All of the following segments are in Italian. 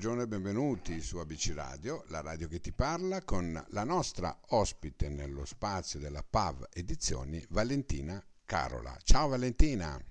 buongiorno e benvenuti su ABC Radio, la radio che ti parla, con la nostra ospite nello spazio della PAV Edizioni, Valentina Carola. Ciao Valentina.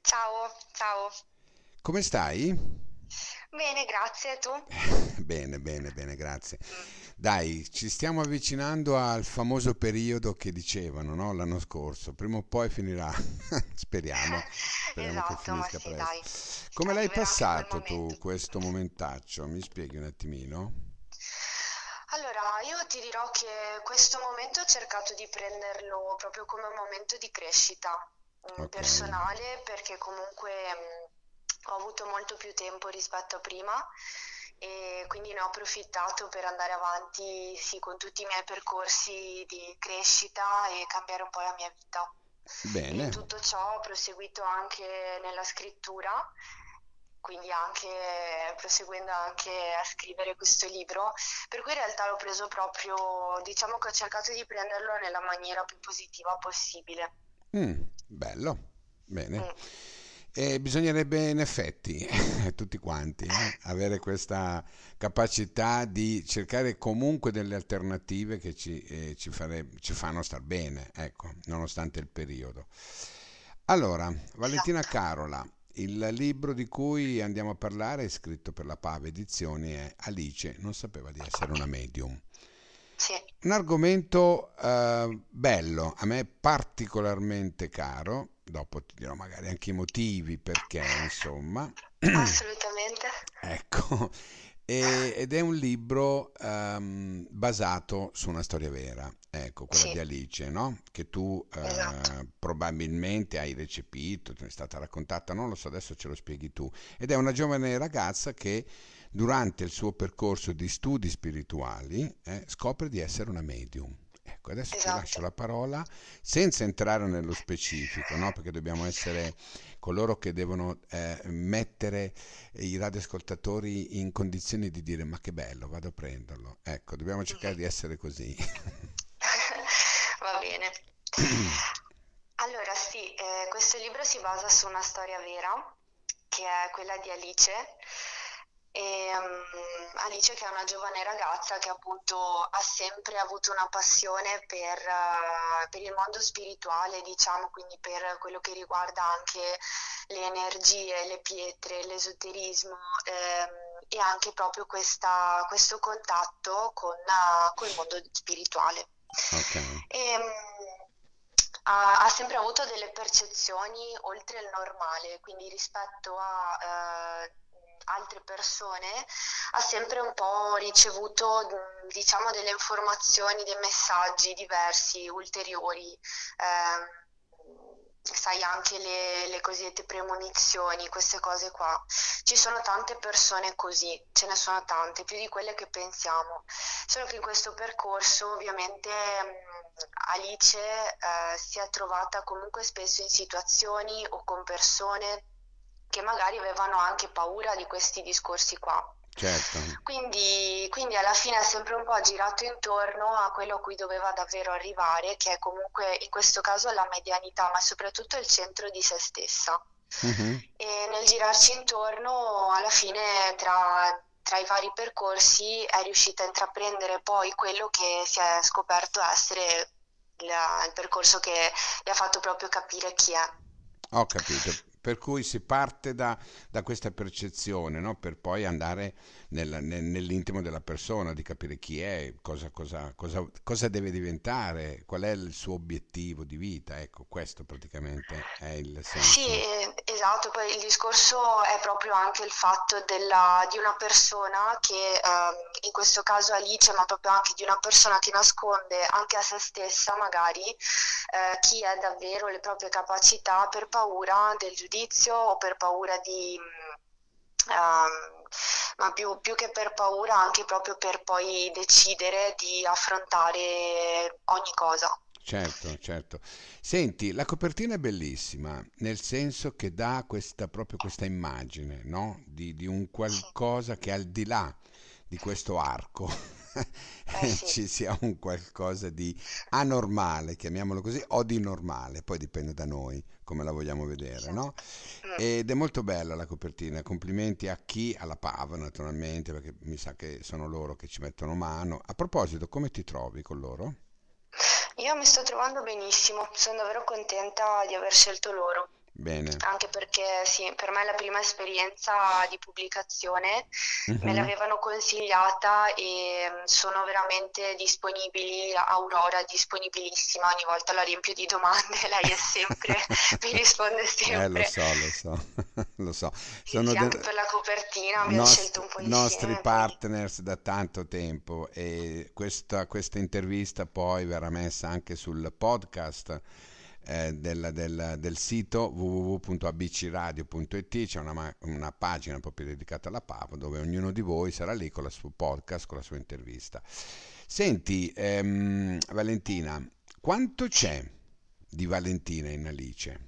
Ciao, ciao. Come stai? Bene, grazie, tu? bene, bene, bene, grazie. Dai, ci stiamo avvicinando al famoso periodo che dicevano no? l'anno scorso, prima o poi finirà, speriamo, speriamo esatto, che finisca sì, presto. dai. Come l'hai passato tu questo momentaccio? Mi spieghi un attimino? Allora, io ti dirò che questo momento ho cercato di prenderlo proprio come un momento di crescita mm, Ok. personale perché comunque mm, ho avuto molto più tempo rispetto a prima e quindi ne ho approfittato per andare avanti, sì, con tutti i miei percorsi di crescita e cambiare un po' la mia vita. Bene, tutto ciò ho proseguito anche nella scrittura, quindi anche proseguendo anche a scrivere questo libro, per cui in realtà l'ho preso proprio, diciamo che ho cercato di prenderlo nella maniera più positiva possibile. Mm, bello, bene. Mm. E bisognerebbe in effetti, tutti quanti, eh, avere questa capacità di cercare comunque delle alternative che ci, eh, ci fare- ci fanno star bene, ecco, nonostante il periodo. Allora, Valentina Esatto. Carola, il libro di cui andiamo a parlare, è scritto per la Pave Edizioni, è Alice non sapeva di essere una medium. Sì, Un argomento eh, bello, a me particolarmente caro, dopo ti dirò magari anche i motivi perché, insomma. assolutamente. Ecco, e- ed è un libro ehm, basato su una storia vera, ecco, quella Sì, di Alice, no? Che tu eh, esatto. probabilmente hai recepito, ti è stata raccontata, non lo so, adesso ce lo spieghi tu. Ed è una giovane ragazza che durante il suo percorso di studi spirituali eh, scopre di essere una medium. Ecco, adesso ti lascio Esatto. la parola senza entrare nello specifico, no? Perché dobbiamo essere coloro che devono eh, mettere i radioascoltatori in condizioni di dire ma che bello, vado a prenderlo. Ecco, dobbiamo cercare di essere così. Va bene. Allora, sì, eh, questo libro si basa su una storia vera, che è quella di Alice. E, mm, Alice che è una giovane ragazza che appunto ha sempre avuto una passione per, eh, per il mondo spirituale, diciamo, quindi per quello che riguarda anche le energie, le pietre, l'esoterismo, ehm, e anche proprio questa- questo contatto con, eh, col mondo spirituale. Ok, E, mm, ha, ha sempre avuto delle percezioni oltre il normale, quindi rispetto a eh, altre persone ha sempre un po' ricevuto, diciamo, delle informazioni, dei messaggi diversi, ulteriori. Ehm, sai, anche le, le cosiddette premonizioni, queste cose qua. Ci sono tante persone così, ce ne sono tante, più di quelle che pensiamo. Solo che in questo percorso ovviamente Alice eh, si è trovata comunque spesso in situazioni o con persone che magari avevano anche paura di questi discorsi qua. certo. Quindi, quindi alla fine ha sempre un po' girato intorno a quello a cui doveva davvero arrivare, che è comunque in questo caso la medianità, ma soprattutto il centro di se stessa. Mhm. E nel girarci intorno, alla fine, tra, tra i vari percorsi, è riuscita a intraprendere poi quello che si è scoperto essere il, il percorso che le ha fatto proprio capire chi è. Ho capito. Per cui si parte da, da questa percezione, no? Per poi andare nel- nel- nell'intimo della persona, di capire chi è, cosa, cosa- cosa- cosa deve diventare, qual è il suo obiettivo di vita. Ecco, questo praticamente è il Sì, senso. eh, esatto, poi il discorso è proprio anche il fatto della- di una persona che, ehm, in questo caso Alice, ma proprio anche di una persona che nasconde anche a se stessa magari eh, chi è davvero le proprie capacità per paura del giudizio o per paura di, ehm, ma più, più che per paura anche proprio per poi decidere di affrontare ogni cosa. Certo, certo. Senti, la copertina è bellissima, nel senso che dà questa, proprio questa immagine, no? Di, di un qualcosa che è al di là di questo arco, Eh sì, ci sia un qualcosa di anormale, chiamiamolo così, o di normale, poi dipende da noi come la vogliamo vedere, no? esatto. Mm. Ed è molto bella la copertina, complimenti a chi, alla Pava naturalmente, perché mi sa che sono loro che ci mettono mano. A proposito, come ti trovi con loro? Io mi sto trovando benissimo, sono davvero contenta di aver scelto loro. Bene. Anche perché sì, per me è la prima esperienza di pubblicazione, me Mhm. l'avevano consigliata e mm, sono veramente disponibili. Aurora è disponibilissima, ogni volta la riempio di domande, lei è sempre, mi risponde Eh, lo sempre. so, lo so, lo so. Sono sì, de- per la copertina abbiamo nost- scelto un po' nostri insieme, quindi partners da tanto tempo e questa, questa intervista poi verrà messa anche sul podcast eh, del, del- del sito www.abcradio.it, c'è una, una pagina proprio dedicata alla PAV dove ognuno di voi sarà lì con il suo podcast, con la sua intervista. Senti, ehm, Valentina, quanto c'è di Valentina in Alice?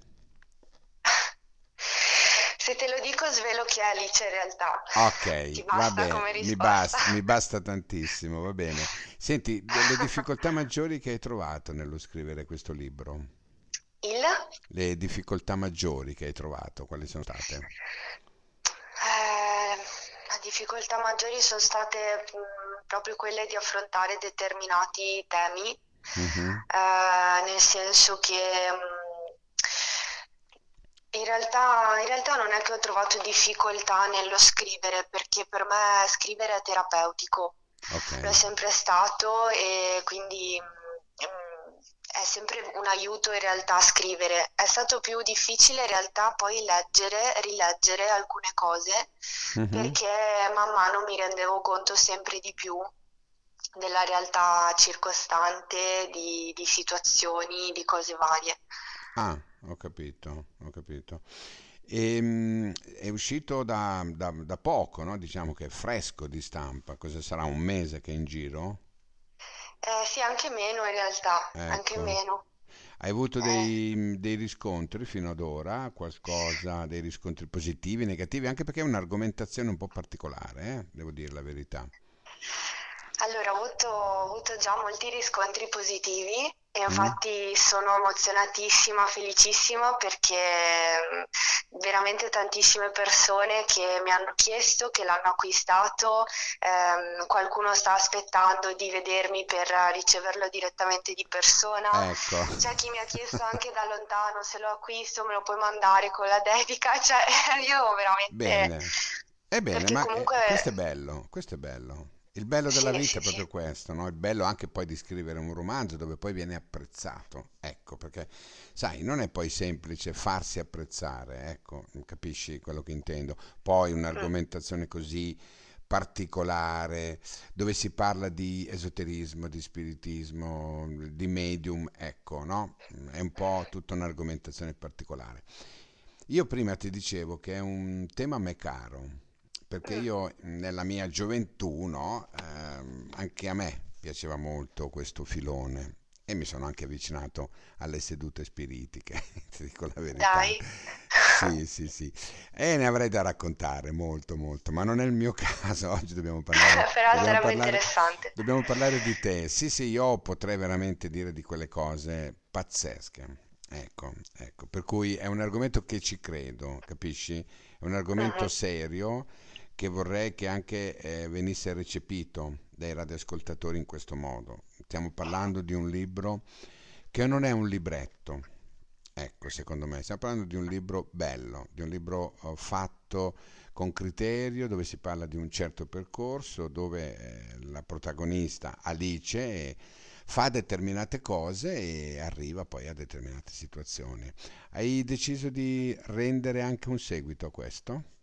se te lo dico svelo chi è Alice in realtà. Ok, va bene, mi basta, mi basta tantissimo, va bene. Senti, delle difficoltà maggiori che hai trovato nello scrivere questo libro? Le difficoltà maggiori che hai trovato, quali sono state? Eh, le difficoltà maggiori sono state mh, proprio quelle di affrontare determinati temi, Mhm, eh, nel senso che mh, in realtà, in realtà non è che ho trovato difficoltà nello scrivere, perché per me scrivere è terapeutico. Lo è sempre stato e quindi mm, mm, è sempre un aiuto in realtà a scrivere. È stato più difficile in realtà poi leggere, rileggere alcune cose Mhm. perché man mano mi rendevo conto sempre di più della realtà circostante, di, di situazioni, di cose varie. Ah, ho capito, ho capito. Ehm, è uscito da, da- da poco, no? Diciamo che è fresco di stampa, cosa sarà? Un mese che è in giro? Eh, sì, anche meno in realtà, anche Ecco. meno. Hai avuto Eh. dei, dei riscontri fino ad ora? Qualcosa, dei riscontri positivi, negativi? Anche perché è un'argomentazione un po' particolare, eh? Devo dire la verità. Allora, ho avuto, ho avuto già molti riscontri positivi e Mm? infatti sono emozionatissima, felicissima perché mh, veramente tantissime persone che mi hanno chiesto, che l'hanno acquistato, ehm, qualcuno sta aspettando di vedermi per riceverlo direttamente di persona. Ecco, C'è chi mi ha chiesto anche da lontano se lo acquisto, me lo puoi mandare con la dedica, cioè io veramente... bene. Ebbene, ma eh, questo è comunque... bello, questo è bello. Il bello della vita è proprio questo, no? Il bello anche poi di scrivere un romanzo dove poi viene apprezzato. Ecco, perché sai, non è poi semplice farsi apprezzare, ecco, capisci quello che intendo. Poi Mm, un'argomentazione così particolare, dove si parla di esoterismo, di spiritismo, di medium, ecco, no? È un po' tutta un'argomentazione particolare. Io prima ti dicevo che è un tema a me caro, perché mm. io nella mia gioventù, no, ehm, anche a me piaceva molto questo filone e mi sono anche avvicinato alle sedute spiritiche, ti dico la verità. Dai. Sì, sì, sì. E ne avrei da raccontare molto, molto, ma non è il mio caso. Oggi dobbiamo parlare, Però dobbiamo sarebbe parlare, interessante. dobbiamo parlare di te. Sì, sì, io potrei veramente dire di quelle cose pazzesche. Ecco, ecco, per cui è un argomento che ci credo, capisci? È un argomento Mhm. serio che vorrei che anche eh, venisse recepito dai radioascoltatori in questo modo. Stiamo parlando di un libro che non è un libretto, ecco, secondo me, stiamo parlando di un libro bello, di un libro eh, fatto con criterio, dove si parla di un certo percorso, dove eh, la protagonista Alice eh, fa determinate cose e arriva poi a determinate situazioni. Hai deciso di rendere anche un seguito a questo?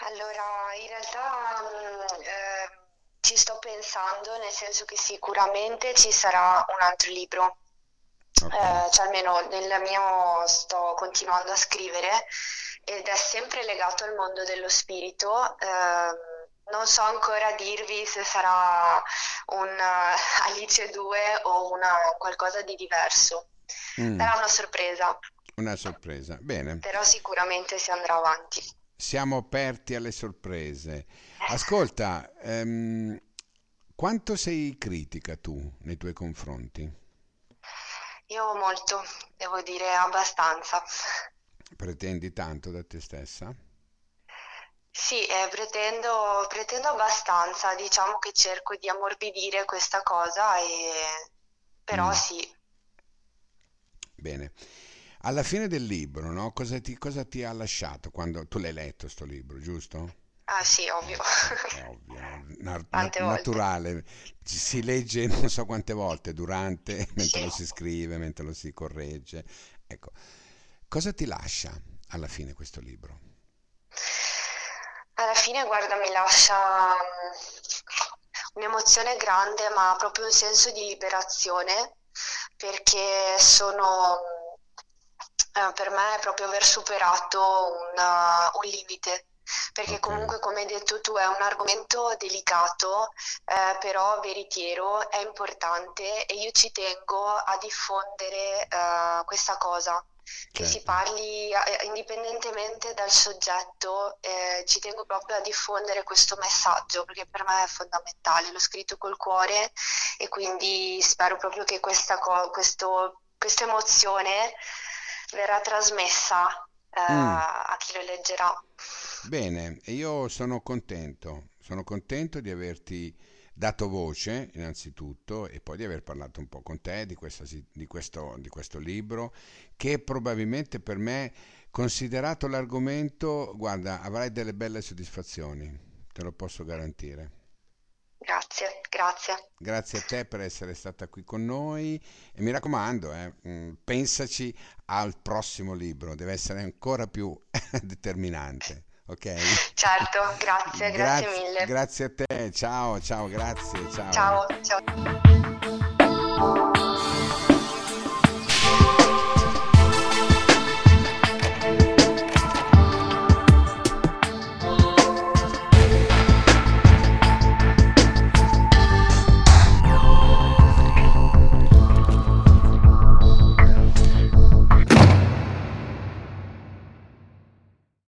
Allora, in realtà mm, eh, ci sto pensando, nel senso che sicuramente ci sarà un altro libro, Ok. Eh, cioè almeno nel mio sto continuando a scrivere ed è sempre legato al mondo dello spirito. ehm, non so ancora dirvi se sarà un eh, Alice 2 o una, qualcosa di diverso. Mm, Sarà una sorpresa, una sorpresa. Bene. però sicuramente si andrà avanti. Siamo aperti alle sorprese. Ascolta, ehm, Quanto sei critica tu nei tuoi confronti? Io molto, devo dire abbastanza. Pretendi tanto da te stessa? Sì, eh, pretendo, pretendo abbastanza, diciamo che cerco di ammorbidire questa cosa, e... però Mm, sì. bene. Alla fine del libro, no? Cosa ti, cosa ti ha lasciato quando tu l'hai letto sto libro, giusto? Ah sì, ovvio, è ovvio? Na- na- naturale. Si legge non so quante volte durante, mentre Sì. lo si scrive, mentre lo si corregge. Ecco, cosa ti lascia alla fine questo libro? Alla fine, guarda, mi lascia mm, un'emozione grande, ma proprio un senso di liberazione, perché sono, mm, eh, per me è proprio aver superato un, uh, un limite, perché Ok, comunque, come hai detto tu, è un argomento delicato, eh, però veritiero, è importante e io ci tengo a diffondere, eh, questa cosa che si certo. parli eh, indipendentemente dal soggetto, eh, ci tengo proprio a diffondere questo messaggio perché per me è fondamentale. L'ho scritto col cuore e quindi spero proprio che questa co- questo- questa emozione verrà trasmessa, eh, Mm. a chi lo leggerà. Bene, e io sono contento, sono contento di averti dato voce innanzitutto e poi di aver parlato un po' con te di questa di questo, di questo libro che probabilmente per me, considerato l'argomento, guarda, avrai delle belle soddisfazioni, te lo posso garantire. Grazie, grazie. Grazie a te per essere stata qui con noi e mi raccomando, eh, mm, pensaci al prossimo libro, deve essere ancora più determinante, ok? Certo, grazie, grazie Grazie, mille. grazie a te, ciao, ciao, grazie, ciao. Ciao, ciao.